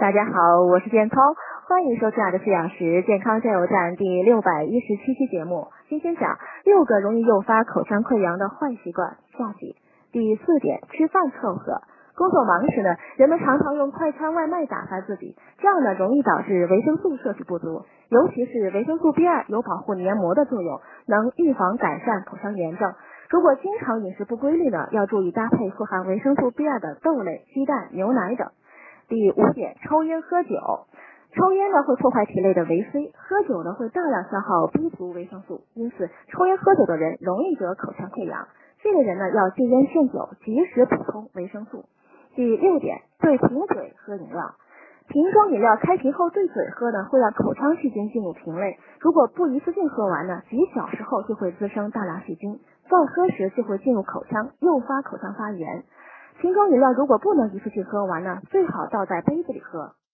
大家好，我是健涛，欢迎收听我的四小时健康加油站第六百一十七期节目。今天讲六个容易诱发口腔溃疡的坏习惯下集。第四点，吃饭凑合。工作忙时呢，人们常常用快餐外卖打发自己，这样呢容易导致维生素摄取不足，尤其是维生素 B 二有保护黏膜的作用，能预防改善口腔炎症。如果经常饮食不规律呢，要注意搭配富含维生素 B 二的豆类、鸡蛋、牛奶等。第五点，抽烟喝酒，抽烟呢会破坏体内的维 C，喝酒呢会大量消耗 B 族维生素，因此抽烟喝酒的人容易得口腔溃疡。这类人呢要戒烟限酒，及时补充维生素。第六点，对瓶嘴喝饮料，瓶装饮料开瓶后对嘴喝呢，会让口腔细菌进入瓶内，如果不一次性喝完呢，几小时后就会滋生大量细菌，再喝时就会进入口腔，诱发口腔发炎。瓶装饮料如果不能一次性喝完呢，最好倒在杯子里喝。